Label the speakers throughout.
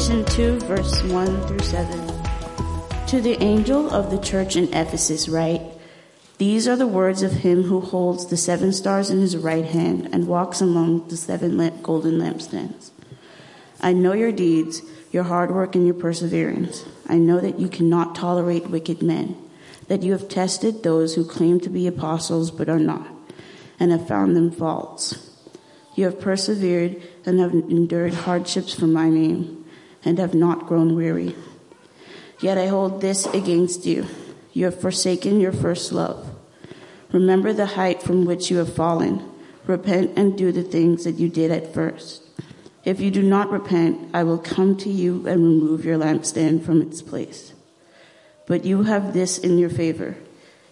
Speaker 1: Revelation 2, verse 1 through 7. To the angel of the church in Ephesus, write These are the words of him who holds the seven stars in his right hand and walks among the seven lamp, golden lampstands. I know your deeds, your hard work, and your perseverance. I know that you cannot tolerate wicked men, that you have tested those who claim to be apostles but are not, and have found them false. You have persevered and have endured hardships for my name and have not grown weary. Yet I hold this against you. You have forsaken your first love. Remember the height from which you have fallen. Repent and do the things that you did at first. If you do not repent, I will come to you and remove your lampstand from its place. But you have this in your favor.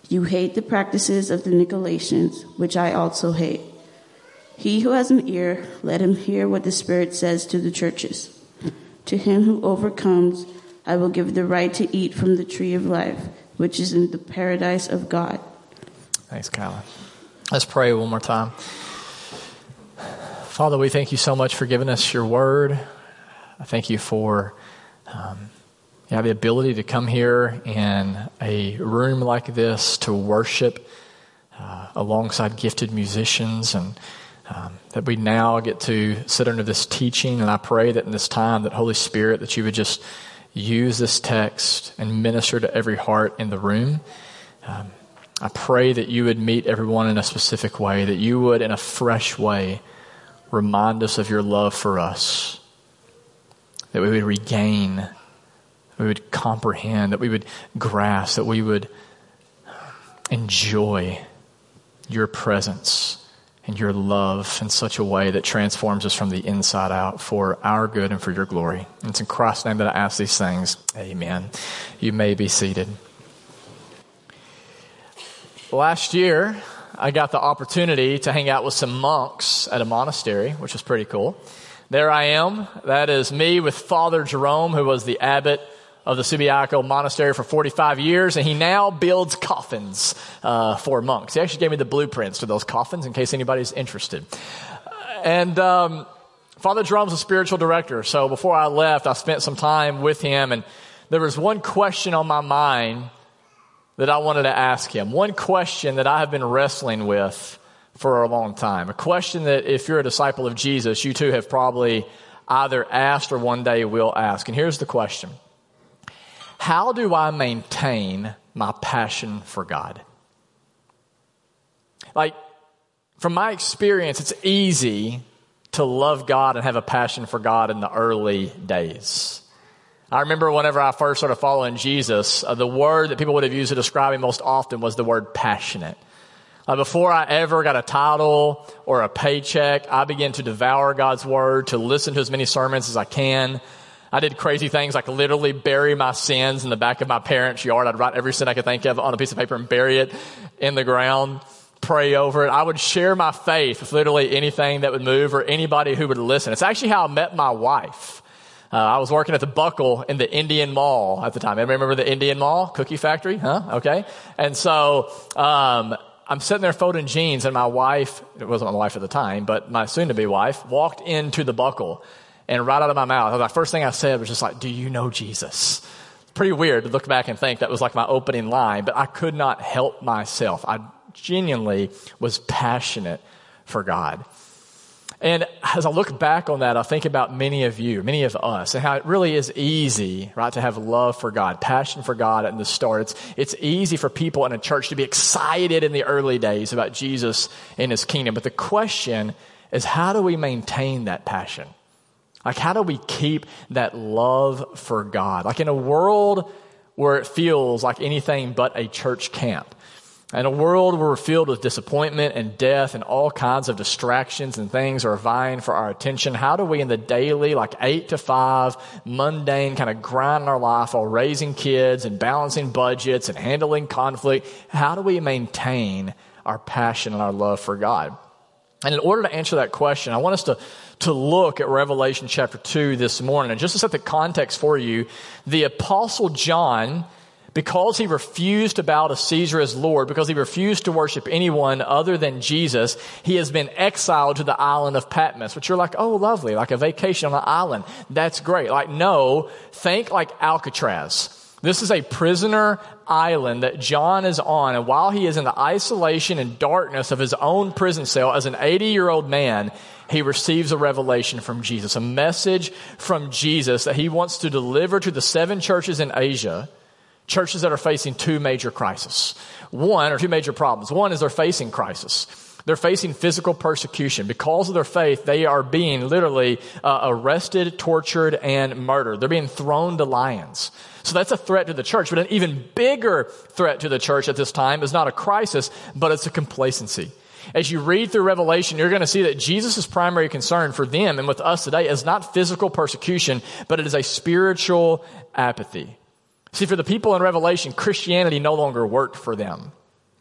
Speaker 1: You hate the practices of the Nicolaitans, which I also hate. He who has an ear, let him hear what the Spirit says to the churches. To him who overcomes, I will give the right to eat from the tree of life, which is in the paradise of God.
Speaker 2: Thanks, Kyla. Let's pray one more time. Father, we thank you so much for giving us your word. I thank you for um, the ability to come here in a room like this to worship uh, alongside gifted musicians and um, that we now get to sit under this teaching. And I pray that in this time, that Holy Spirit, that you would just use this text and minister to every heart in the room. Um, I pray that you would meet everyone in a specific way, that you would, in a fresh way, remind us of your love for us, that we would regain, we would comprehend, that we would grasp, that we would enjoy your presence and your love in such a way that transforms us from the inside out for our good and for your glory. And it's in Christ's name that I ask these things. Amen. You may be seated. Last year, I got the opportunity to hang out with some monks at a monastery, which was pretty cool. There I am. That is me with Father Jerome, who was the abbot of the Subiaco Monastery for 45 years, and he now builds coffins uh, for monks. He actually gave me the blueprints to those coffins in case anybody's interested. And um, Father Jerome's a spiritual director, so before I left, I spent some time with him, and there was one question on my mind that I wanted to ask him. One question that I have been wrestling with for a long time. A question that if you're a disciple of Jesus, you too have probably either asked or one day will ask. And here's the question how do I maintain my passion for God? Like, from my experience, it's easy to love God and have a passion for God in the early days. I remember whenever I first started following Jesus, uh, the word that people would have used to describe him most often was the word passionate. Uh, before I ever got a title or a paycheck, I began to devour God's word, to listen to as many sermons as I can, I did crazy things like literally bury my sins in the back of my parents' yard. I'd write every sin I could think of on a piece of paper and bury it in the ground, pray over it. I would share my faith with literally anything that would move or anybody who would listen. It's actually how I met my wife. Uh, I was working at the Buckle in the Indian Mall at the time. Everybody remember the Indian Mall Cookie Factory? Huh? Okay. And so, um, I'm sitting there folding jeans and my wife, it wasn't my wife at the time, but my soon to be wife walked into the Buckle and right out of my mouth, the first thing I said was just like, do you know Jesus? Pretty weird to look back and think that was like my opening line, but I could not help myself. I genuinely was passionate for God. And as I look back on that, I think about many of you, many of us, and how it really is easy, right, to have love for God, passion for God at the start. It's, it's easy for people in a church to be excited in the early days about Jesus and His kingdom. But the question is, how do we maintain that passion? Like, how do we keep that love for God? Like, in a world where it feels like anything but a church camp, In a world where we're filled with disappointment and death and all kinds of distractions and things are vying for our attention, how do we in the daily, like eight to five, mundane kind of grind in our life while raising kids and balancing budgets and handling conflict, how do we maintain our passion and our love for God? And in order to answer that question, I want us to, to look at Revelation chapter 2 this morning. And just to set the context for you, the apostle John because he refused to bow to Caesar as Lord, because he refused to worship anyone other than Jesus, he has been exiled to the island of Patmos, which you're like, oh, lovely, like a vacation on an island. That's great. Like, no, think like Alcatraz. This is a prisoner island that John is on, and while he is in the isolation and darkness of his own prison cell as an 80 year old man, he receives a revelation from Jesus, a message from Jesus that he wants to deliver to the seven churches in Asia churches that are facing two major crises. One, or two major problems. One is they're facing crisis. They're facing physical persecution. Because of their faith, they are being literally uh, arrested, tortured, and murdered. They're being thrown to lions. So that's a threat to the church. But an even bigger threat to the church at this time is not a crisis, but it's a complacency. As you read through Revelation, you're going to see that Jesus' primary concern for them and with us today is not physical persecution, but it is a spiritual apathy. See, for the people in Revelation, Christianity no longer worked for them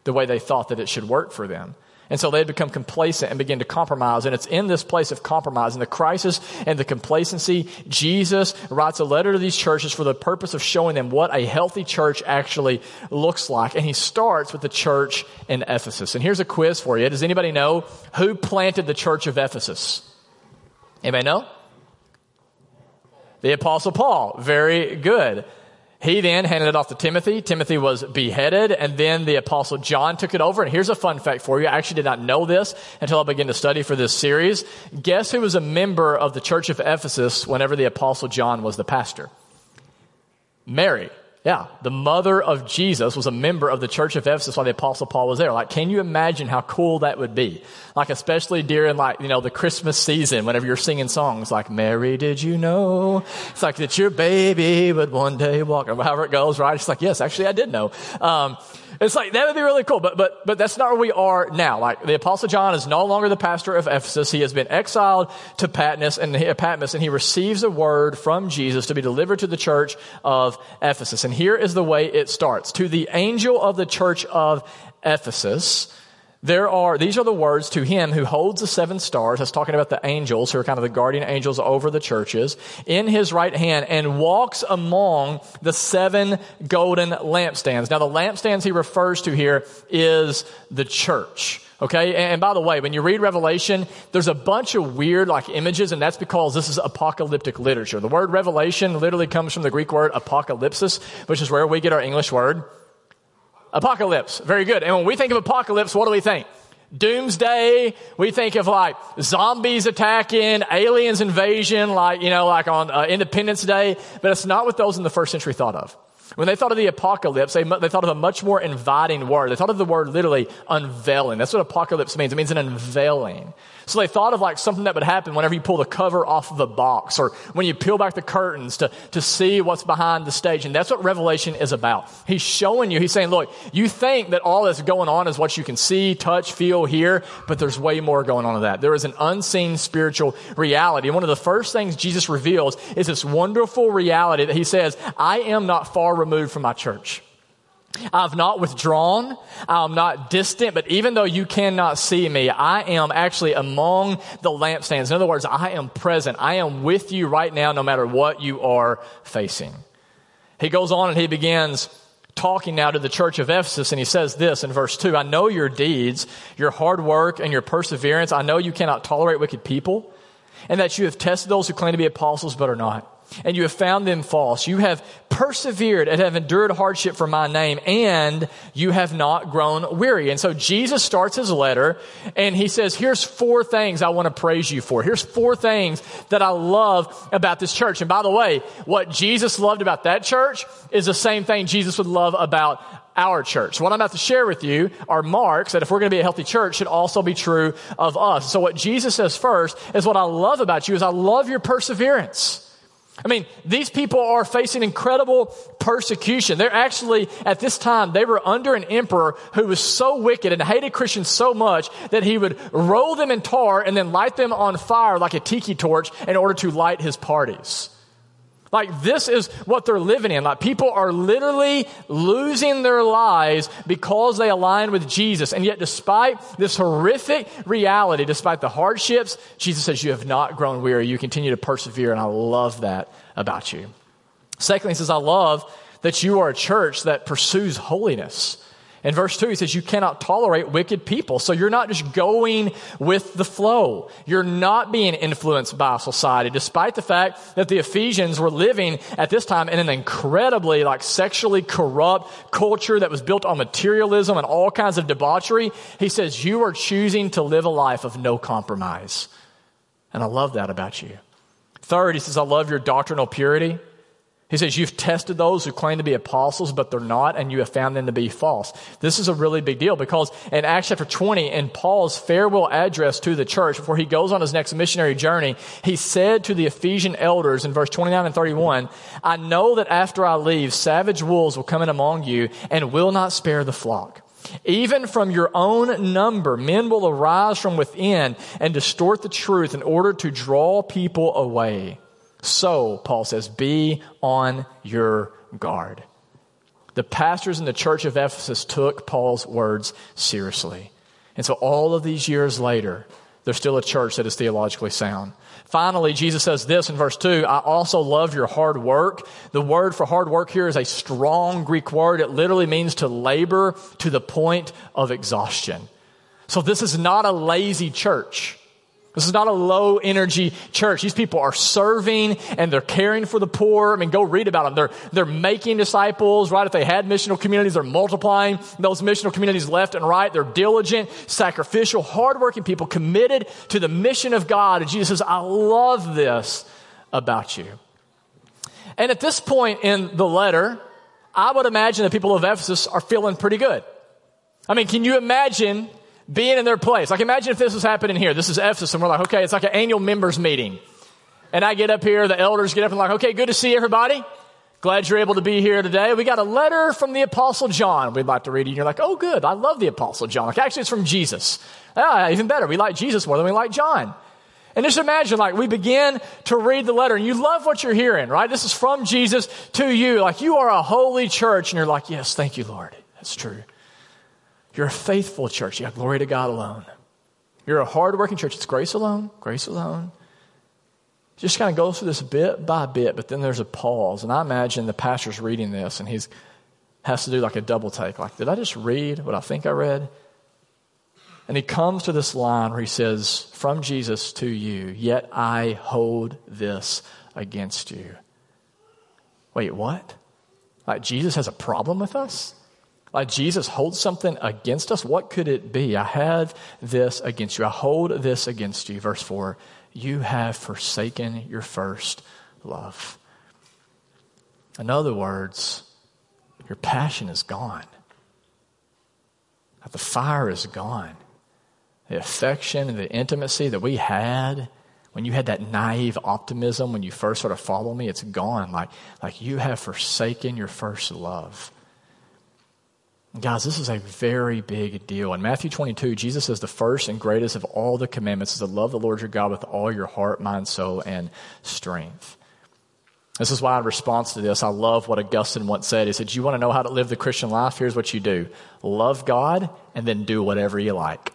Speaker 2: the way they thought that it should work for them. And so they had become complacent and begin to compromise. And it's in this place of compromise and the crisis and the complacency. Jesus writes a letter to these churches for the purpose of showing them what a healthy church actually looks like. And he starts with the church in Ephesus. And here's a quiz for you. Does anybody know who planted the church of Ephesus? Anybody know? The apostle Paul. Very good. He then handed it off to Timothy. Timothy was beheaded, and then the apostle John took it over. And here's a fun fact for you. I actually did not know this until I began to study for this series. Guess who was a member of the church of Ephesus whenever the apostle John was the pastor? Mary. Yeah, the mother of Jesus was a member of the church of Ephesus while the apostle Paul was there. Like, can you imagine how cool that would be? Like, especially during like, you know, the Christmas season, whenever you're singing songs like, Mary, did you know? It's like that your baby would one day walk, or however it goes, right? It's like, yes, actually I did know. Um, it's like, that would be really cool, but, but, but that's not where we are now. Like, the apostle John is no longer the pastor of Ephesus. He has been exiled to Patmos and, Patmos, and he receives a word from Jesus to be delivered to the church of Ephesus. And here is the way it starts. To the angel of the church of Ephesus, there are, these are the words to him who holds the seven stars. That's talking about the angels who are kind of the guardian angels over the churches in his right hand and walks among the seven golden lampstands. Now the lampstands he refers to here is the church. Okay. And by the way, when you read Revelation, there's a bunch of weird like images and that's because this is apocalyptic literature. The word revelation literally comes from the Greek word apocalypsis, which is where we get our English word Apocalypse. Very good. And when we think of apocalypse, what do we think? Doomsday. We think of like zombies attacking, aliens invasion, like, you know, like on uh, Independence Day. But it's not what those in the first century thought of. When they thought of the apocalypse, they, they thought of a much more inviting word. They thought of the word literally unveiling. That's what apocalypse means. It means an unveiling. So they thought of like something that would happen whenever you pull the cover off of a box or when you peel back the curtains to, to see what's behind the stage. And that's what Revelation is about. He's showing you, he's saying, look, you think that all that's going on is what you can see, touch, feel, hear, but there's way more going on than that. There is an unseen spiritual reality. And one of the first things Jesus reveals is this wonderful reality that he says, I am not far removed removed from my church. I've not withdrawn. I'm not distant, but even though you cannot see me, I am actually among the lampstands. In other words, I am present. I am with you right now, no matter what you are facing. He goes on and he begins talking now to the church of Ephesus, and he says this in verse 2 I know your deeds, your hard work, and your perseverance. I know you cannot tolerate wicked people, and that you have tested those who claim to be apostles but are not and you have found them false. You have persevered and have endured hardship for my name, and you have not grown weary. And so Jesus starts his letter and he says, Here's four things I want to praise you for. Here's four things that I love about this church. And by the way, what Jesus loved about that church is the same thing Jesus would love about our church. What I'm about to share with you are marks that if we're going to be a healthy church should also be true of us. So what Jesus says first is what I love about you is I love your perseverance. I mean, these people are facing incredible persecution. They're actually, at this time, they were under an emperor who was so wicked and hated Christians so much that he would roll them in tar and then light them on fire like a tiki torch in order to light his parties. Like this is what they're living in. Like people are literally losing their lives because they align with Jesus. And yet despite this horrific reality, despite the hardships, Jesus says, you have not grown weary. You continue to persevere. And I love that about you. Secondly, he says, I love that you are a church that pursues holiness. In verse 2, he says, You cannot tolerate wicked people. So you're not just going with the flow. You're not being influenced by society, despite the fact that the Ephesians were living at this time in an incredibly, like, sexually corrupt culture that was built on materialism and all kinds of debauchery. He says, You are choosing to live a life of no compromise. And I love that about you. Third, he says, I love your doctrinal purity. He says, You've tested those who claim to be apostles, but they're not, and you have found them to be false. This is a really big deal because in Acts chapter 20, in Paul's farewell address to the church, before he goes on his next missionary journey, he said to the Ephesian elders in verse 29 and 31, I know that after I leave, savage wolves will come in among you and will not spare the flock. Even from your own number, men will arise from within and distort the truth in order to draw people away. So, Paul says, be on your guard. The pastors in the church of Ephesus took Paul's words seriously. And so, all of these years later, there's still a church that is theologically sound. Finally, Jesus says this in verse 2 I also love your hard work. The word for hard work here is a strong Greek word. It literally means to labor to the point of exhaustion. So, this is not a lazy church. This is not a low energy church. These people are serving and they're caring for the poor. I mean, go read about them. They're, they're making disciples, right? If they had missional communities, they're multiplying those missional communities left and right. They're diligent, sacrificial, hardworking people committed to the mission of God. And Jesus says, I love this about you. And at this point in the letter, I would imagine the people of Ephesus are feeling pretty good. I mean, can you imagine being in their place. Like imagine if this was happening here. This is Ephesus and we're like, okay, it's like an annual members meeting. And I get up here, the elders get up and like, okay, good to see everybody. Glad you're able to be here today. We got a letter from the apostle John. We'd like to read it. And you're like, oh good. I love the apostle John. Like actually it's from Jesus. Ah, even better. We like Jesus more than we like John. And just imagine, like, we begin to read the letter and you love what you're hearing, right? This is from Jesus to you. Like, you are a holy church. And you're like, yes, thank you, Lord. That's true. You're a faithful church. Yeah, glory to God alone. You're a hardworking church. It's grace alone, grace alone. Just kind of goes through this bit by bit, but then there's a pause. And I imagine the pastor's reading this and he's has to do like a double take. Like, did I just read what I think I read? And he comes to this line where he says, From Jesus to you, yet I hold this against you. Wait, what? Like Jesus has a problem with us? Like Jesus holds something against us, what could it be? I have this against you. I hold this against you. Verse 4 You have forsaken your first love. In other words, your passion is gone. The fire is gone. The affection and the intimacy that we had when you had that naive optimism when you first sort of followed me, it's gone. Like, like you have forsaken your first love. Guys, this is a very big deal. In Matthew 22, Jesus says the first and greatest of all the commandments is to love the Lord your God with all your heart, mind, soul, and strength. This is why, in response to this, I love what Augustine once said. He said, You want to know how to live the Christian life? Here's what you do love God and then do whatever you like.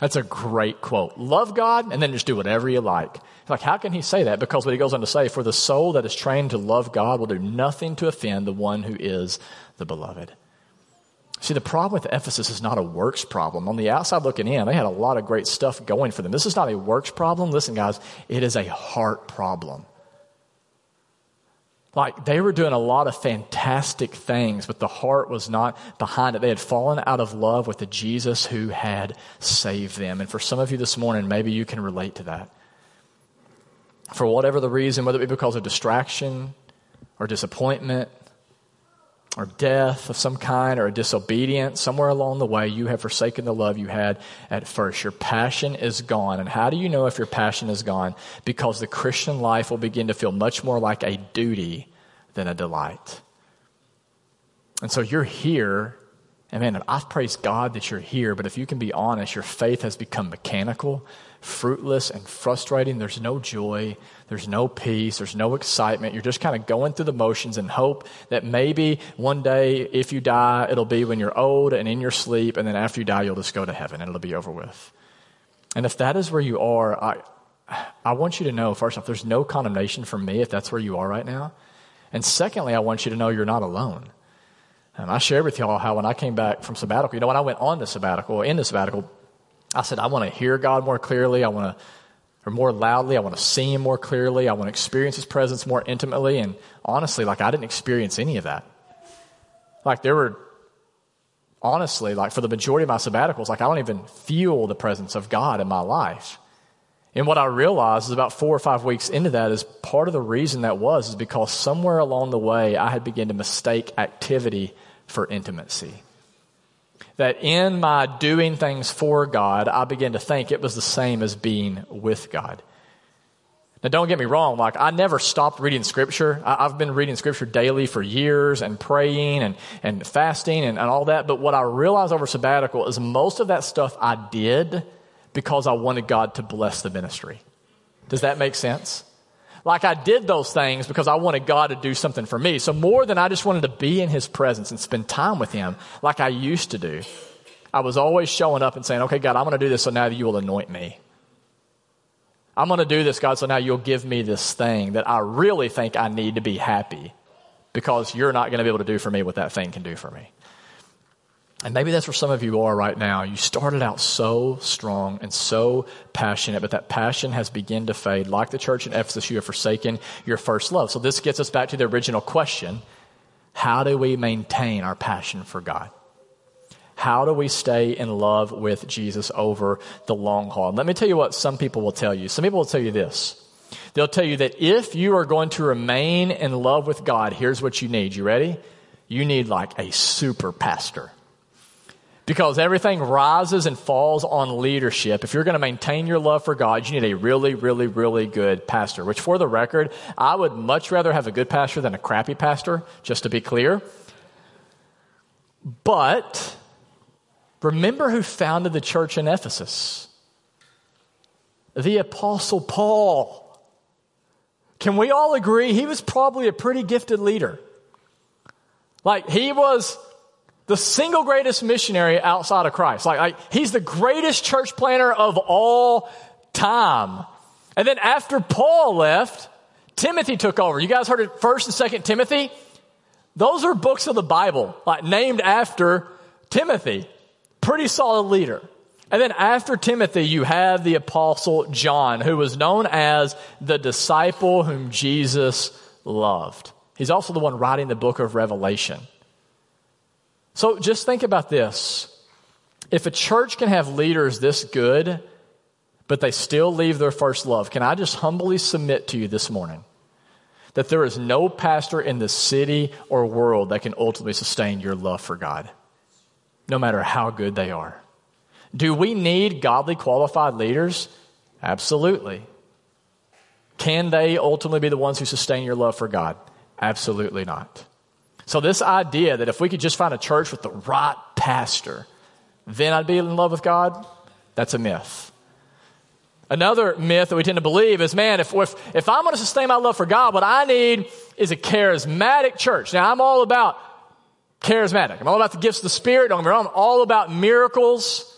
Speaker 2: That's a great quote. Love God and then just do whatever you like. Like, how can he say that? Because what he goes on to say, for the soul that is trained to love God will do nothing to offend the one who is the beloved. See, the problem with Ephesus is not a works problem. On the outside looking in, they had a lot of great stuff going for them. This is not a works problem. Listen, guys, it is a heart problem. Like, they were doing a lot of fantastic things, but the heart was not behind it. They had fallen out of love with the Jesus who had saved them. And for some of you this morning, maybe you can relate to that. For whatever the reason, whether it be because of distraction or disappointment or death of some kind or a disobedience, somewhere along the way, you have forsaken the love you had at first. Your passion is gone. And how do you know if your passion is gone? Because the Christian life will begin to feel much more like a duty than a delight. And so you're here, and man, I've praised God that you're here, but if you can be honest, your faith has become mechanical fruitless and frustrating. There's no joy. There's no peace. There's no excitement. You're just kind of going through the motions and hope that maybe one day, if you die, it'll be when you're old and in your sleep, and then after you die, you'll just go to heaven and it'll be over with. And if that is where you are, I, I want you to know, first off, there's no condemnation from me if that's where you are right now. And secondly, I want you to know you're not alone. And I shared with y'all how when I came back from sabbatical, you know, when I went on the sabbatical, in the sabbatical, I said, I want to hear God more clearly. I want to, or more loudly. I want to see Him more clearly. I want to experience His presence more intimately. And honestly, like, I didn't experience any of that. Like, there were, honestly, like, for the majority of my sabbaticals, like, I don't even feel the presence of God in my life. And what I realized is about four or five weeks into that is part of the reason that was is because somewhere along the way I had begun to mistake activity for intimacy that in my doing things for God, I began to think it was the same as being with God. Now, don't get me wrong, like, I never stopped reading Scripture. I, have been reading Scripture daily for years and praying and, and fasting and, and all that. But what I realized over sabbatical is most of that stuff I did because I wanted God to bless the ministry. Does that make sense? Like I did those things because I wanted God to do something for me. So more than I just wanted to be in His presence and spend time with Him like I used to do, I was always showing up and saying, okay, God, I'm going to do this so now you will anoint me. I'm going to do this, God, so now you'll give me this thing that I really think I need to be happy because you're not going to be able to do for me what that thing can do for me. And maybe that's where some of you are right now. You started out so strong and so passionate, but that passion has begun to fade. Like the church in Ephesus, you have forsaken your first love. So this gets us back to the original question. How do we maintain our passion for God? How do we stay in love with Jesus over the long haul? And let me tell you what some people will tell you. Some people will tell you this. They'll tell you that if you are going to remain in love with God, here's what you need. You ready? You need like a super pastor because everything rises and falls on leadership. If you're going to maintain your love for God, you need a really, really, really good pastor. Which, for the record, I would much rather have a good pastor than a crappy pastor, just to be clear. But remember who founded the church in Ephesus? The Apostle Paul. Can we all agree he was probably a pretty gifted leader? Like, he was the single greatest missionary outside of Christ. Like, like, he's the greatest church planner of all time. And then after Paul left, Timothy took over. You guys heard it First and Second Timothy? Those are books of the Bible, like named after Timothy. Pretty solid leader. And then after Timothy, you have the apostle John, who was known as the disciple whom Jesus loved. He's also the one writing the book of Revelation. So just think about this. If a church can have leaders this good, but they still leave their first love, can I just humbly submit to you this morning that there is no pastor in the city or world that can ultimately sustain your love for God, no matter how good they are? Do we need godly qualified leaders? Absolutely. Can they ultimately be the ones who sustain your love for God? Absolutely not. So, this idea that if we could just find a church with the right pastor, then I'd be in love with God, that's a myth. Another myth that we tend to believe is man, if, if, if I'm going to sustain my love for God, what I need is a charismatic church. Now, I'm all about charismatic. I'm all about the gifts of the Spirit. Don't get me wrong. I'm all about miracles.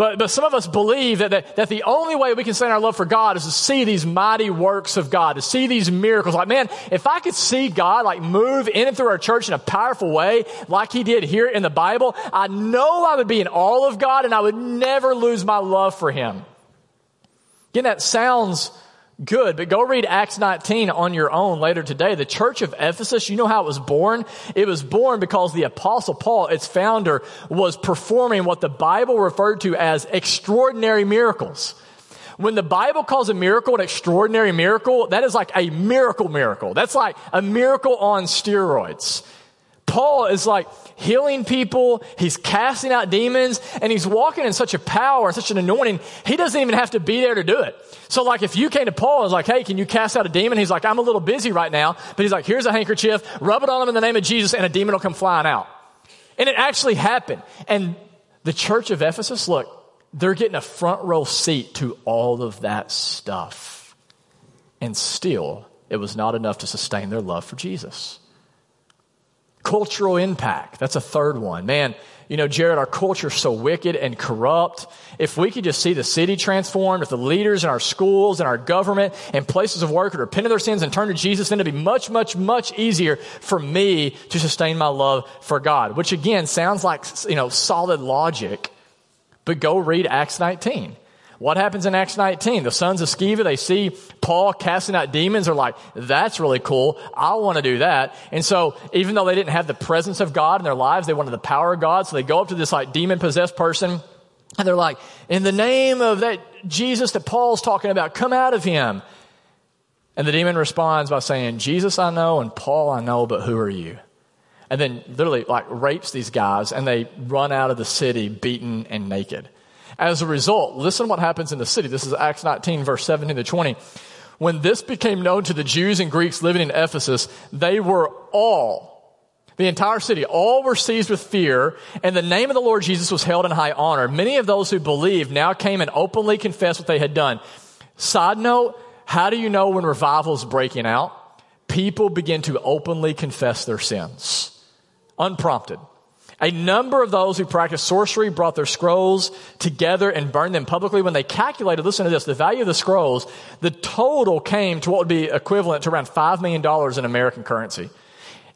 Speaker 2: But, but some of us believe that, that, that the only way we can sustain our love for God is to see these mighty works of God, to see these miracles. Like, man, if I could see God like move in and through our church in a powerful way, like he did here in the Bible, I know I would be in all of God and I would never lose my love for him. Again, that sounds good, but go read Acts 19 on your own later today. The church of Ephesus, you know how it was born? It was born because the apostle Paul, its founder, was performing what the Bible referred to as extraordinary miracles. When the Bible calls a miracle an extraordinary miracle, that is like a miracle miracle. That's like a miracle on steroids. Paul is like healing people, he's casting out demons, and he's walking in such a power such an anointing, he doesn't even have to be there to do it. So like if you came to Paul and was like, hey, can you cast out a demon? He's like, I'm a little busy right now, but he's like, here's a handkerchief, rub it on him in the name of Jesus, and a demon will come flying out. And it actually happened. And the church of Ephesus, look, they're getting a front row seat to all of that stuff. And still, it was not enough to sustain their love for Jesus. Cultural impact. That's a third one. Man, you know, Jared, our culture is so wicked and corrupt. If we could just see the city transformed, if the leaders in our schools and our government and places of work would repent of their sins and turn to Jesus, then it'd be much, much, much easier for me to sustain my love for God. Which again sounds like, you know, solid logic, but go read Acts 19. What happens in Acts 19? The sons of Sceva, they see Paul casting out demons. They're like, that's really cool. I want to do that. And so even though they didn't have the presence of God in their lives, they wanted the power of God. So they go up to this like demon possessed person and they're like, in the name of that Jesus that Paul's talking about, come out of him. And the demon responds by saying, Jesus I know and Paul I know, but who are you? And then literally like rapes these guys and they run out of the city beaten and naked. As a result, listen what happens in the city. This is Acts 19, verse 17 to 20. When this became known to the Jews and Greeks living in Ephesus, they were all, the entire city, all were seized with fear, and the name of the Lord Jesus was held in high honor. Many of those who believed now came and openly confessed what they had done. Side note, how do you know when revival is breaking out? People begin to openly confess their sins. Unprompted. A number of those who practiced sorcery brought their scrolls together and burned them publicly. When they calculated, listen to this, the value of the scrolls, the total came to what would be equivalent to around $5 million in American currency.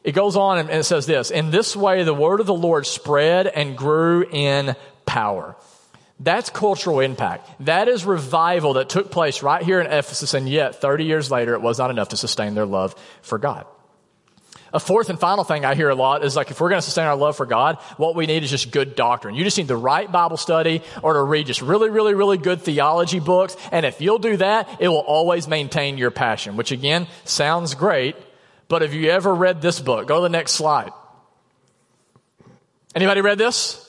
Speaker 2: It goes on and it says this, in this way the word of the Lord spread and grew in power. That's cultural impact. That is revival that took place right here in Ephesus, and yet 30 years later, it was not enough to sustain their love for God. A fourth and final thing I hear a lot is like if we're going to sustain our love for God, what we need is just good doctrine. You just need the right Bible study or to read just really, really, really good theology books. And if you'll do that, it will always maintain your passion, which again sounds great. But have you ever read this book? Go to the next slide. Anybody read this?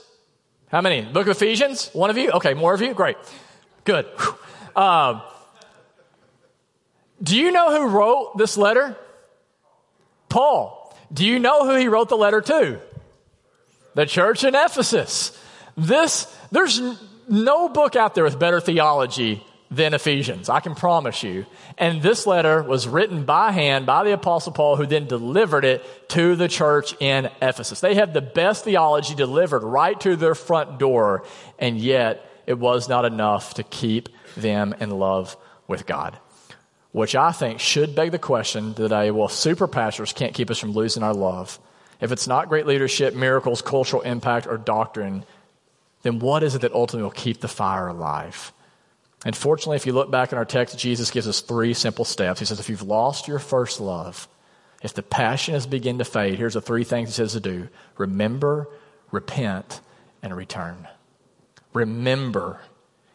Speaker 2: How many? Book of Ephesians? One of you? Okay, more of you? Great. Good. Um, do you know who wrote this letter? Paul. Do you know who he wrote the letter to? The church in Ephesus. This, there's no book out there with better theology than Ephesians. I can promise you. And this letter was written by hand by the apostle Paul who then delivered it to the church in Ephesus. They have the best theology delivered right to their front door. And yet it was not enough to keep them in love with God which I think should beg the question today well, super pastors can't keep us from losing our love. If it's not great leadership, miracles, cultural impact, or doctrine, then what is it that ultimately will keep the fire alive? And fortunately, if you look back in our text, Jesus gives us three simple steps. He says, if you've lost your first love, if the passion has begun to fade, here's the three things he says to do remember, repent, and return. Remember.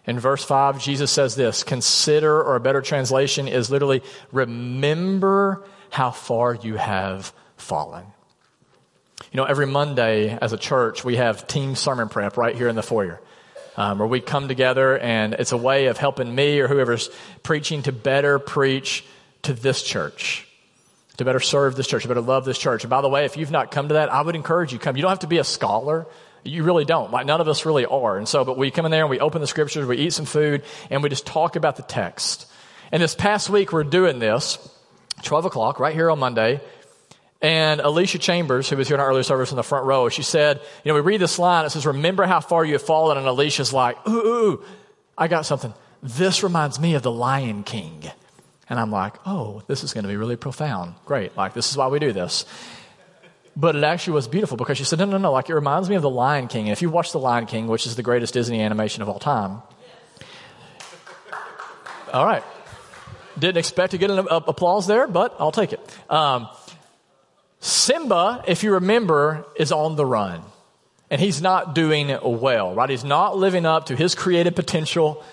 Speaker 2: In verse 5, Jesus says this consider, or a better translation is literally, remember how far you have fallen. You know, every Monday as a church, we have team sermon prep right here in the foyer. Um, where we come together and it's a way of helping me or whoever's preaching to better preach to this church, to better serve this church, to better love this church. And by the way, if you've not come to that, I would encourage you come. You don't have to be a scholar. You really don't. Like none of us really are. And so, but we come in there and we open the scriptures, we eat some food, and we just talk about the text. And this past week we're doing this, 12 o'clock, right here on Monday. And Alicia Chambers, who was here in our earlier service in the front row, she said, you know, we read this line, it says, remember how far you have fallen. And Alicia's like, ooh, ooh, I got something. This reminds me of the Lion King. And I'm like, oh, this is going to be really profound. Great. Like, this is why we do this. But it actually was beautiful because she said, no, no, no, like it reminds me of The Lion King. And if you watch The Lion King, which is the greatest Disney animation of all time. All right. Didn't expect to get an applause there, but I'll take it. Um, Simba, if you remember, is on the run. And he's not doing well, right? He's not living up to his creative potential.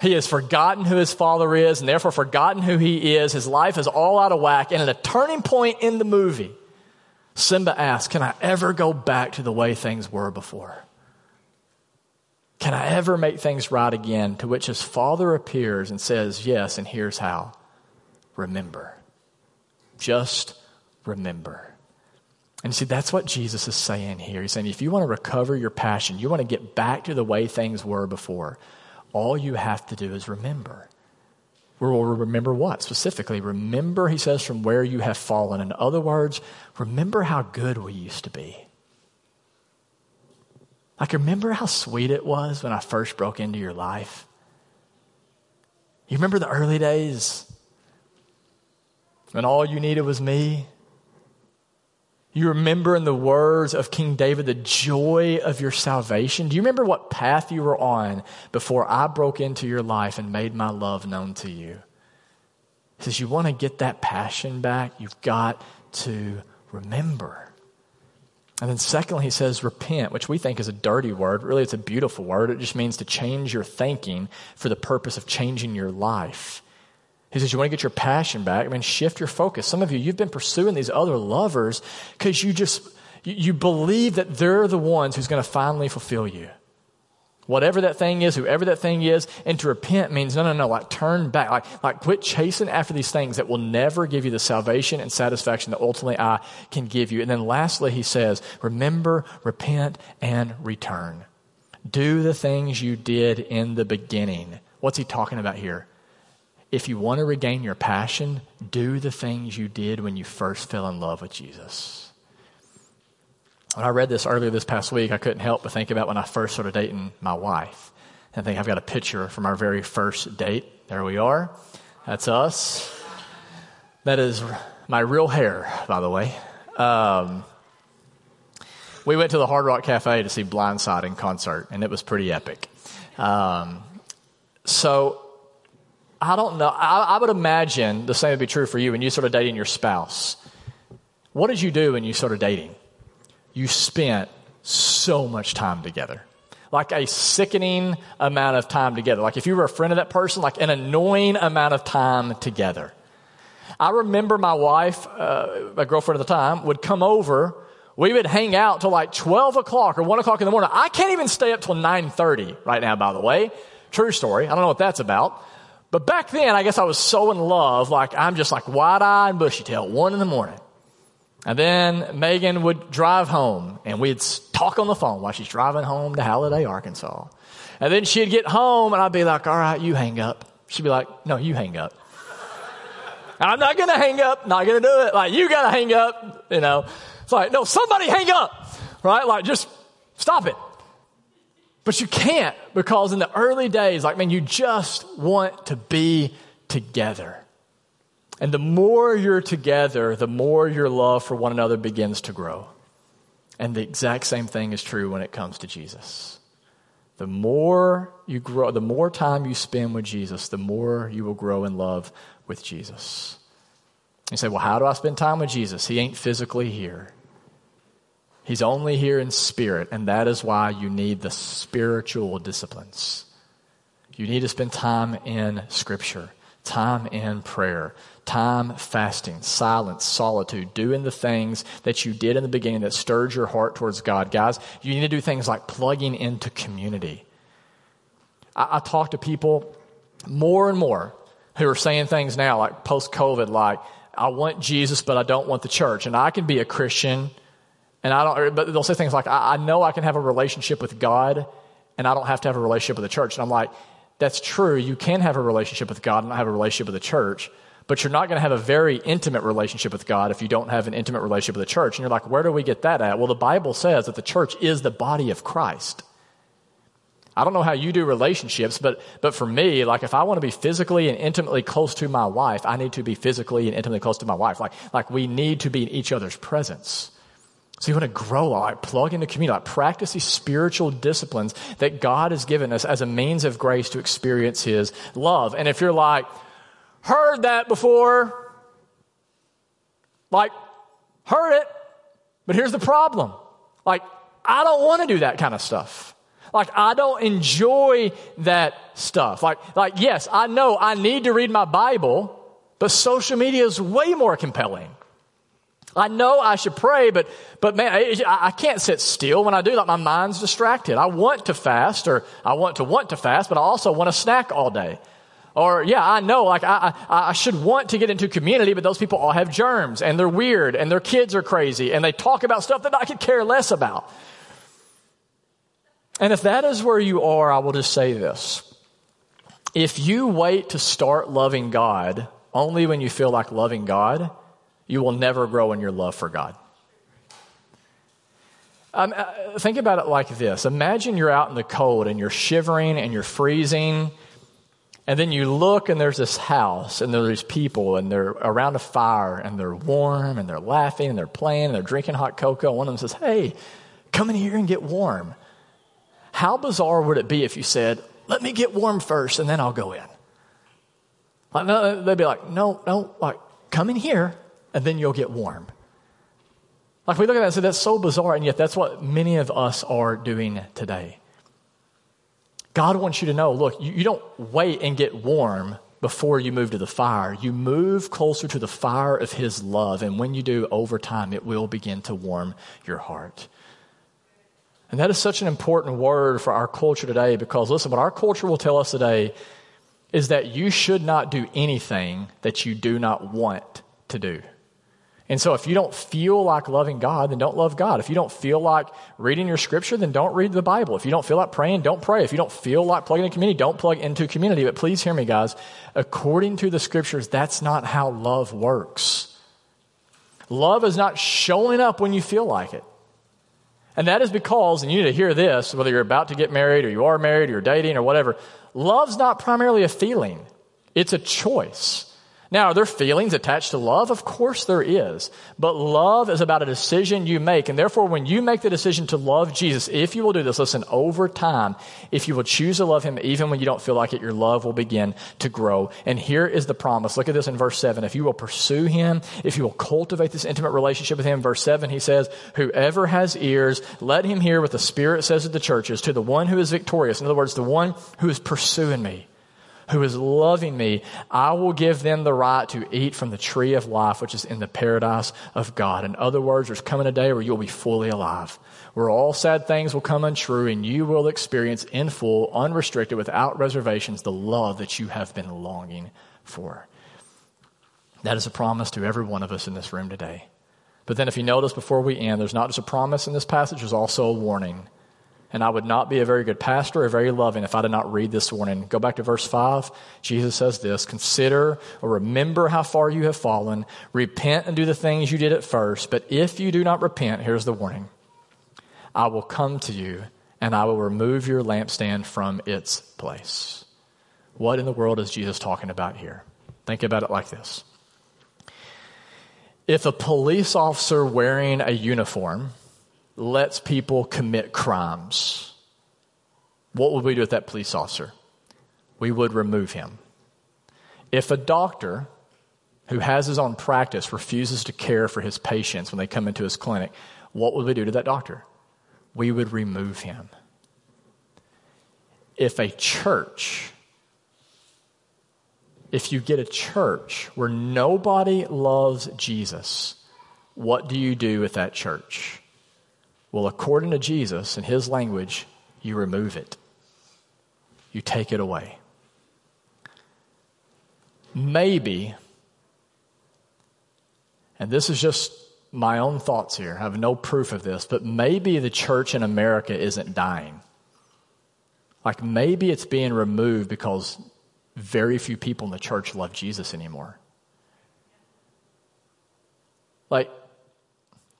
Speaker 2: He has forgotten who his father is and therefore forgotten who he is. His life is all out of whack. And at a turning point in the movie, Simba asks, Can I ever go back to the way things were before? Can I ever make things right again? To which his father appears and says, Yes, and here's how. Remember. Just remember. And see, that's what Jesus is saying here. He's saying, if you want to recover your passion, you want to get back to the way things were before, all you have to do is remember. We'll remember what? Specifically, remember, he says, from where you have fallen. In other words, remember how good we used to be. Like, remember how sweet it was when I first broke into your life? You remember the early days when all you needed was me? You remember in the words of King David the joy of your salvation? Do you remember what path you were on before I broke into your life and made my love known to you? He says, You want to get that passion back? You've got to remember. And then, secondly, he says, repent, which we think is a dirty word. Really, it's a beautiful word. It just means to change your thinking for the purpose of changing your life. He says, You want to get your passion back? I mean, shift your focus. Some of you, you've been pursuing these other lovers because you just, you believe that they're the ones who's going to finally fulfill you. Whatever that thing is, whoever that thing is, and to repent means no, no, no, like turn back, like, like quit chasing after these things that will never give you the salvation and satisfaction that ultimately I can give you. And then lastly, he says, remember, repent, and return. Do the things you did in the beginning. What's he talking about here? If you want to regain your passion, do the things you did when you first fell in love with Jesus. When I read this earlier this past week, I couldn't help but think about when I first started dating my wife. I think I've got a picture from our very first date. There we are. That's us. That is my real hair, by the way. Um, we went to the Hard Rock Cafe to see Blindside in concert, and it was pretty epic. Um, so I don't know. I, I, would imagine the same would be true for you when you started dating your spouse. What did you do when you started dating? You spent so much time together. Like a sickening amount of time together. Like if you were a friend of that person, like an annoying amount of time together. I remember my wife, uh, my girlfriend at the time, would come over. We would hang out till like 12 o'clock or 1 o'clock in the morning. I can't even stay up till 9.30 right now, by the way. True story. I don't know what that's about. But back then, I guess I was so in love, like I'm just like wide eyed and bushy tail, one in the morning. And then Megan would drive home and we'd talk on the phone while she's driving home to Halliday, Arkansas. And then she'd get home and I'd be like, all right, you hang up. She'd be like, no, you hang up. I'm not going to hang up, not going to do it. Like, you got to hang up, you know. It's like, no, somebody hang up, right? Like, just stop it. But you can't because in the early days, like, man, you just want to be together. And the more you're together, the more your love for one another begins to grow. And the exact same thing is true when it comes to Jesus. The more you grow, the more time you spend with Jesus, the more you will grow in love with Jesus. You say, well, how do I spend time with Jesus? He ain't physically here. He's only here in spirit, and that is why you need the spiritual disciplines. You need to spend time in Scripture, time in prayer, time fasting, silence, solitude, doing the things that you did in the beginning that stirred your heart towards God. Guys, you need to do things like plugging into community. I, I talk to people more and more who are saying things now, like post COVID, like, I want Jesus, but I don't want the church. And I can be a Christian and I don't, but they'll say things like, I, I know I can have a relationship with God and I don't have to have a relationship with the church. And I'm like, that's true. You can have a relationship with God and not have a relationship with the church, but you're not going to have a very intimate relationship with God if you don't have an intimate relationship with the church. And you're like, where do we get that at? Well, the Bible says that the church is the body of Christ. I don't know how you do relationships, but, but for me, like if I want to be physically and intimately close to my wife, I need to be physically and intimately close to my wife. Like, like we need to be in each other's presence. So you want to grow, like plug into community, like practice these spiritual disciplines that God has given us as a means of grace to experience His love. And if you're like, heard that before, like, heard it, but here's the problem. Like, I don't want to do that kind of stuff. Like, I don't enjoy that stuff. Like, like, yes, I know I need to read my Bible, but social media is way more compelling. I know I should pray, but, but man, I, I can't sit still when I do that. My mind's distracted. I want to fast or I want to want to fast, but I also want to snack all day. Or, yeah, I know, like, I, I, I should want to get into community, but those people all have germs and they're weird and their kids are crazy and they talk about stuff that I could care less about. And if that is where you are, I will just say this. If you wait to start loving God only when you feel like loving God, you will never grow in your love for God. Um, uh, think about it like this Imagine you're out in the cold and you're shivering and you're freezing, and then you look and there's this house and there's people and they're around a fire and they're warm and they're laughing and they're playing and they're drinking hot cocoa. One of them says, Hey, come in here and get warm. How bizarre would it be if you said, Let me get warm first and then I'll go in? Like, no, they'd be like, No, no, like, come in here and then you'll get warm. Like, we look at that and say, That's so bizarre, and yet that's what many of us are doing today. God wants you to know look, you, you don't wait and get warm before you move to the fire. You move closer to the fire of His love, and when you do, over time, it will begin to warm your heart. And that is such an important word for our culture today because, listen, what our culture will tell us today is that you should not do anything that you do not want to do. And so if you don't feel like loving God, then don't love God. If you don't feel like reading your scripture, then don't read the Bible. If you don't feel like praying, don't pray. If you don't feel like plugging in community, don't plug into community. But please hear me, guys. According to the scriptures, that's not how love works. Love is not showing up when you feel like it. And that is because, and you need to hear this, whether you're about to get married or you are married or you're dating or whatever, love's not primarily a feeling. It's a choice. Now, are there feelings attached to love? Of course there is. But love is about a decision you make. And therefore, when you make the decision to love Jesus, if you will do this, listen, over time, if you will choose to love him even when you don't feel like it, your love will begin to grow. And here is the promise. Look at this in verse 7. If you will pursue him, if you will cultivate this intimate relationship with him, verse 7, he says, Whoever has ears, let him hear what the Spirit says to the churches, to the one who is victorious. In other words, the one who is pursuing me who is loving me, I will give them the right to eat from the tree of life, which is in the paradise of God. In other words, there's coming a day where you'll be fully alive, where all sad things will come untrue and you will experience in full, unrestricted, without reservations, the love that you have been longing for. That is a promise to every one of us in this room today. But then, if you notice before we end, there's not just a promise in this passage, there's also a warning. And I would not be a very good pastor or very loving if I did not read this warning. Go back to verse 5. Jesus says this Consider or remember how far you have fallen. Repent and do the things you did at first. But if you do not repent, here's the warning I will come to you and I will remove your lampstand from its place. What in the world is Jesus talking about here? Think about it like this. If a police officer wearing a uniform lets people commit crimes, what would we do with that police officer? We would remove him. If a doctor who has his own practice refuses to care for his patients when they come into his clinic, what would we do to that doctor? We would remove him. If a church, if you get a church where nobody loves Jesus, what do you do with that church? Well, according to Jesus and his language, you remove it, you take it away. Maybe, and this is just my own thoughts here, I have no proof of this, but maybe the church in America isn't dying. Like maybe it's being removed because very few people in the church love Jesus anymore. Like,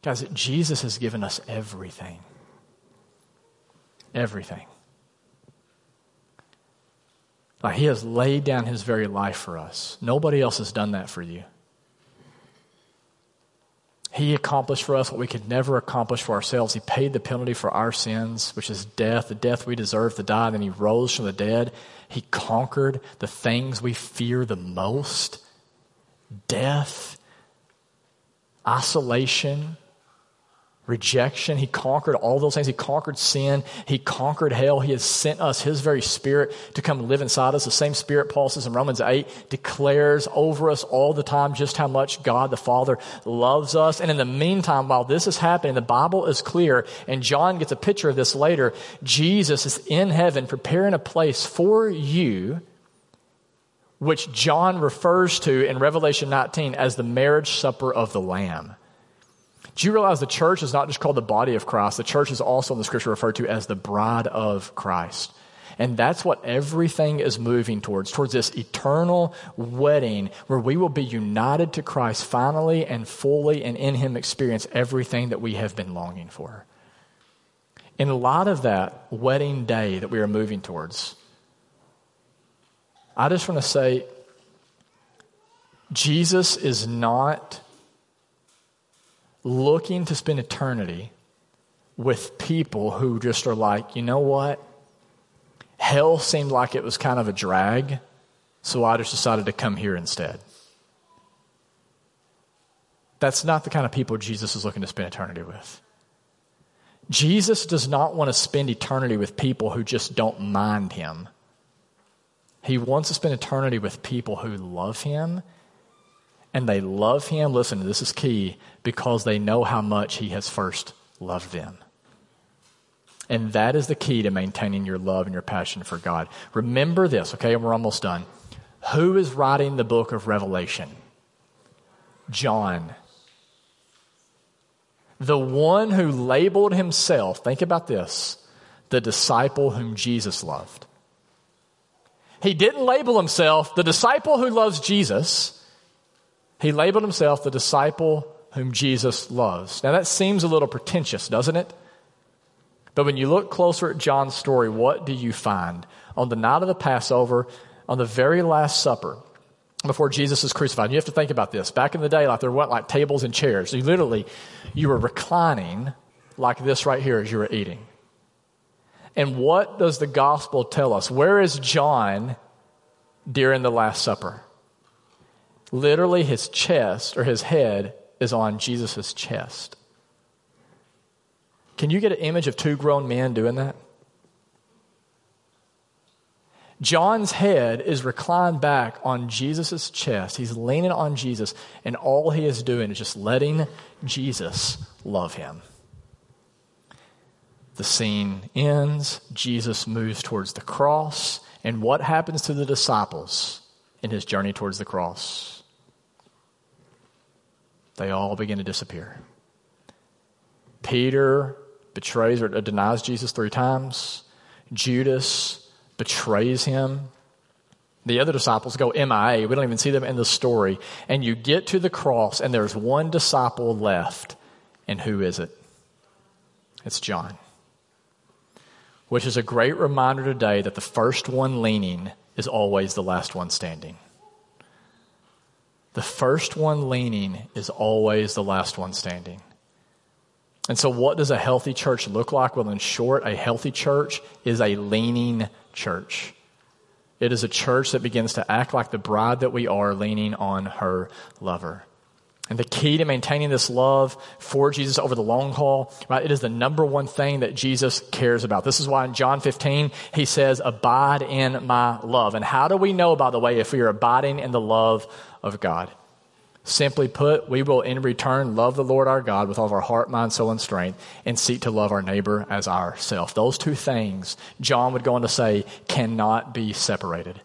Speaker 2: Guys, Jesus has given us everything. Everything. Like he has laid down his very life for us. Nobody else has done that for you. He accomplished for us what we could never accomplish for ourselves. He paid the penalty for our sins, which is death, the death we deserve to die. Then he rose from the dead. He conquered the things we fear the most death, isolation, rejection. He conquered all those things. He conquered sin. He conquered hell. He has sent us His very Spirit to come live inside us. The same Spirit, Paul says in Romans 8, declares over us all the time just how much God the Father loves us. And in the meantime, while this is happening, the Bible is clear, and John gets a picture of this later. Jesus is in heaven preparing a place for you which John refers to in Revelation 19 as the marriage supper of the Lamb. Do you realize the church is not just called the body of Christ? The church is also in the scripture referred to as the bride of Christ. And that's what everything is moving towards, towards this eternal wedding where we will be united to Christ finally and fully and in Him experience everything that we have been longing for. In light of that wedding day that we are moving towards, I just want to say Jesus is not looking to spend eternity with people who just are like, you know what? Hell seemed like it was kind of a drag, so I just decided to come here instead. That's not the kind of people Jesus is looking to spend eternity with. Jesus does not want to spend eternity with people who just don't mind him. He wants to spend eternity with people who love him and they love him, listen, this is key, because they know how much he has first loved them. And that is the key to maintaining your love and your passion for God. Remember this, okay, and we're almost done. Who is writing the book of Revelation? John. The one who labeled himself, think about this, the disciple whom Jesus loved. He didn't label himself the disciple who loves Jesus. He labeled himself the disciple whom Jesus loves. Now that seems a little pretentious, doesn't it? But when you look closer at John's story, what do you find? On the night of the Passover, on the very last supper, before Jesus is crucified, you have to think about this. Back in the day, like there weren't like tables and chairs. You literally, you were reclining like this right here as you were eating. And what does the gospel tell us? Where is John during the Last Supper? Literally, his chest or his head is on Jesus' chest. Can you get an image of two grown men doing that? John's head is reclined back on Jesus' chest. He's leaning on Jesus, and all he is doing is just letting Jesus love him. The scene ends. Jesus moves towards the cross. And what happens to the disciples in his journey towards the cross? They all begin to disappear. Peter betrays or denies Jesus three times. Judas betrays him. The other disciples go MIA. We don't even see them in the story. And you get to the cross, and there's one disciple left. And who is it? It's John. Which is a great reminder today that the first one leaning is always the last one standing. The first one leaning is always the last one standing. And so, what does a healthy church look like? Well, in short, a healthy church is a leaning church. It is a church that begins to act like the bride that we are, leaning on her lover. And the key to maintaining this love for Jesus over the long haul, right, it is the number one thing that Jesus cares about. This is why in John 15, he says, abide in my love. And how do we know, by the way, if we are abiding in the love of God. Simply put, we will in return love the Lord our God with all of our heart, mind, soul, and strength and seek to love our neighbor as ourself. Those two things, John would go on to say, cannot be separated.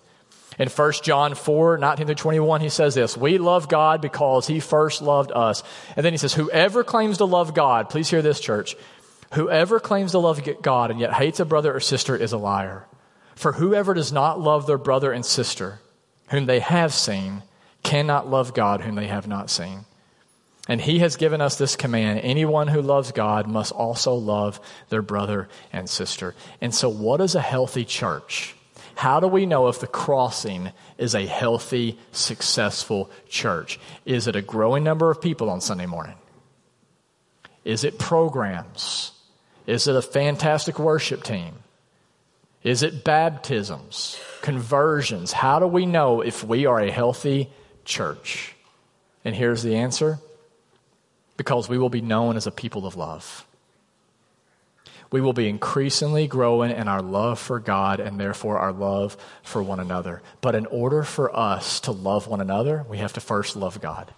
Speaker 2: In 1 John 4, 19 through 21, he says this We love God because he first loved us. And then he says, Whoever claims to love God, please hear this, church. Whoever claims to love God and yet hates a brother or sister is a liar. For whoever does not love their brother and sister, whom they have seen, cannot love God whom they have not seen. And he has given us this command anyone who loves God must also love their brother and sister. And so, what is a healthy church? How do we know if the crossing is a healthy, successful church? Is it a growing number of people on Sunday morning? Is it programs? Is it a fantastic worship team? Is it baptisms, conversions? How do we know if we are a healthy church? And here's the answer because we will be known as a people of love. We will be increasingly growing in our love for God and therefore our love for one another. But in order for us to love one another, we have to first love God.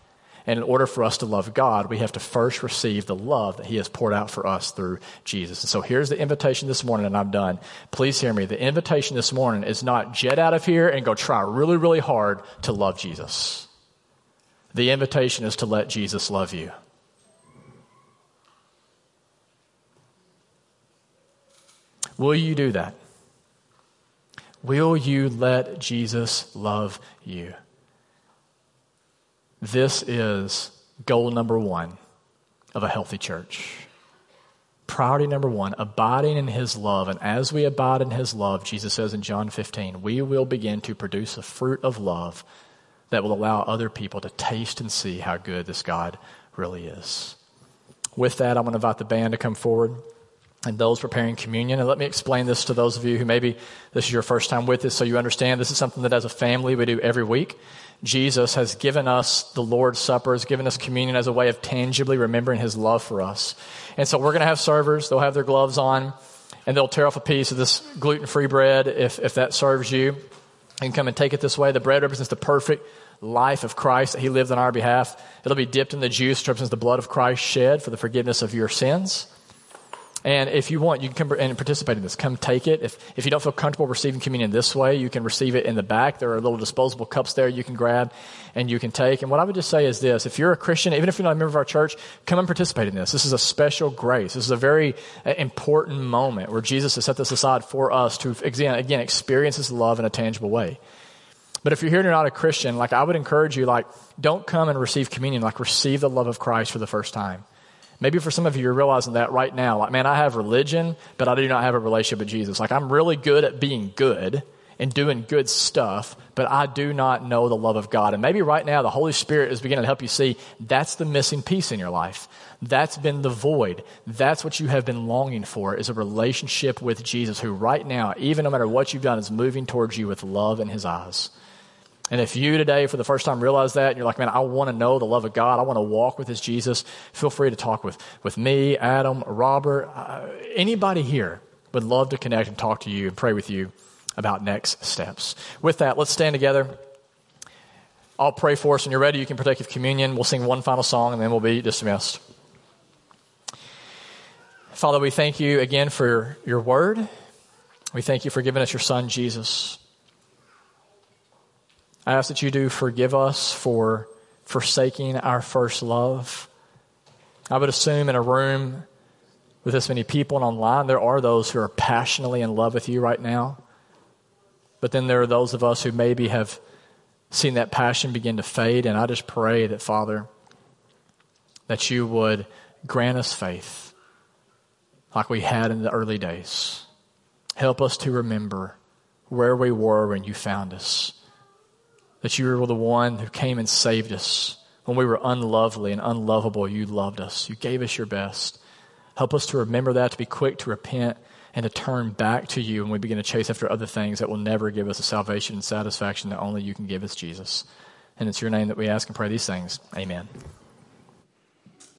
Speaker 2: And in order for us to love God, we have to first receive the love that He has poured out for us through Jesus. And so here's the invitation this morning, and I'm done. Please hear me. The invitation this morning is not jet out of here and go try really, really hard to love Jesus. The invitation is to let Jesus love you. Will you do that? Will you let Jesus love you? This is goal number one of a healthy church. Priority number one, abiding in his love. And as we abide in his love, Jesus says in John 15, we will begin to produce a fruit of love that will allow other people to taste and see how good this God really is. With that, I'm going to invite the band to come forward and those preparing communion. And let me explain this to those of you who maybe this is your first time with us, so you understand this is something that as a family we do every week. Jesus has given us the Lord's Supper, has given us communion as a way of tangibly remembering his love for us. And so we're going to have servers. They'll have their gloves on and they'll tear off a piece of this gluten free bread if, if that serves you. And come and take it this way. The bread represents the perfect life of Christ that he lived on our behalf. It'll be dipped in the juice, represents the blood of Christ shed for the forgiveness of your sins. And if you want, you can come and participate in this. Come take it. If, if you don't feel comfortable receiving communion this way, you can receive it in the back. There are little disposable cups there you can grab and you can take. And what I would just say is this. If you're a Christian, even if you're not a member of our church, come and participate in this. This is a special grace. This is a very uh, important moment where Jesus has set this aside for us to, again, again experience his love in a tangible way. But if you're here and you're not a Christian, like I would encourage you, like, don't come and receive communion, like receive the love of Christ for the first time. Maybe for some of you, you're realizing that right now. Like, man, I have religion, but I do not have a relationship with Jesus. Like, I'm really good at being good and doing good stuff, but I do not know the love of God. And maybe right now, the Holy Spirit is beginning to help you see that's the missing piece in your life. That's been the void. That's what you have been longing for is a relationship with Jesus, who right now, even no matter what you've done, is moving towards you with love in his eyes. And if you today, for the first time, realize that, and you're like, man, I want to know the love of God, I want to walk with this Jesus, feel free to talk with, with me, Adam, Robert, uh, anybody here would love to connect and talk to you and pray with you about next steps. With that, let's stand together. I'll pray for us. When you're ready, you can partake of communion. We'll sing one final song and then we'll be dismissed. Father, we thank you again for your word. We thank you for giving us your son, Jesus. I ask that you do forgive us for forsaking our first love. I would assume in a room with this many people and online, there are those who are passionately in love with you right now. But then there are those of us who maybe have seen that passion begin to fade. And I just pray that, Father, that you would grant us faith like we had in the early days. Help us to remember where we were when you found us that you were the one who came and saved us. When we were unlovely and unlovable, you loved us. You gave us your best. Help us to remember that, to be quick to repent and to turn back to you when we begin to chase after other things that will never give us the salvation and satisfaction that only you can give us, Jesus. And it's your name that we ask and pray these things. Amen.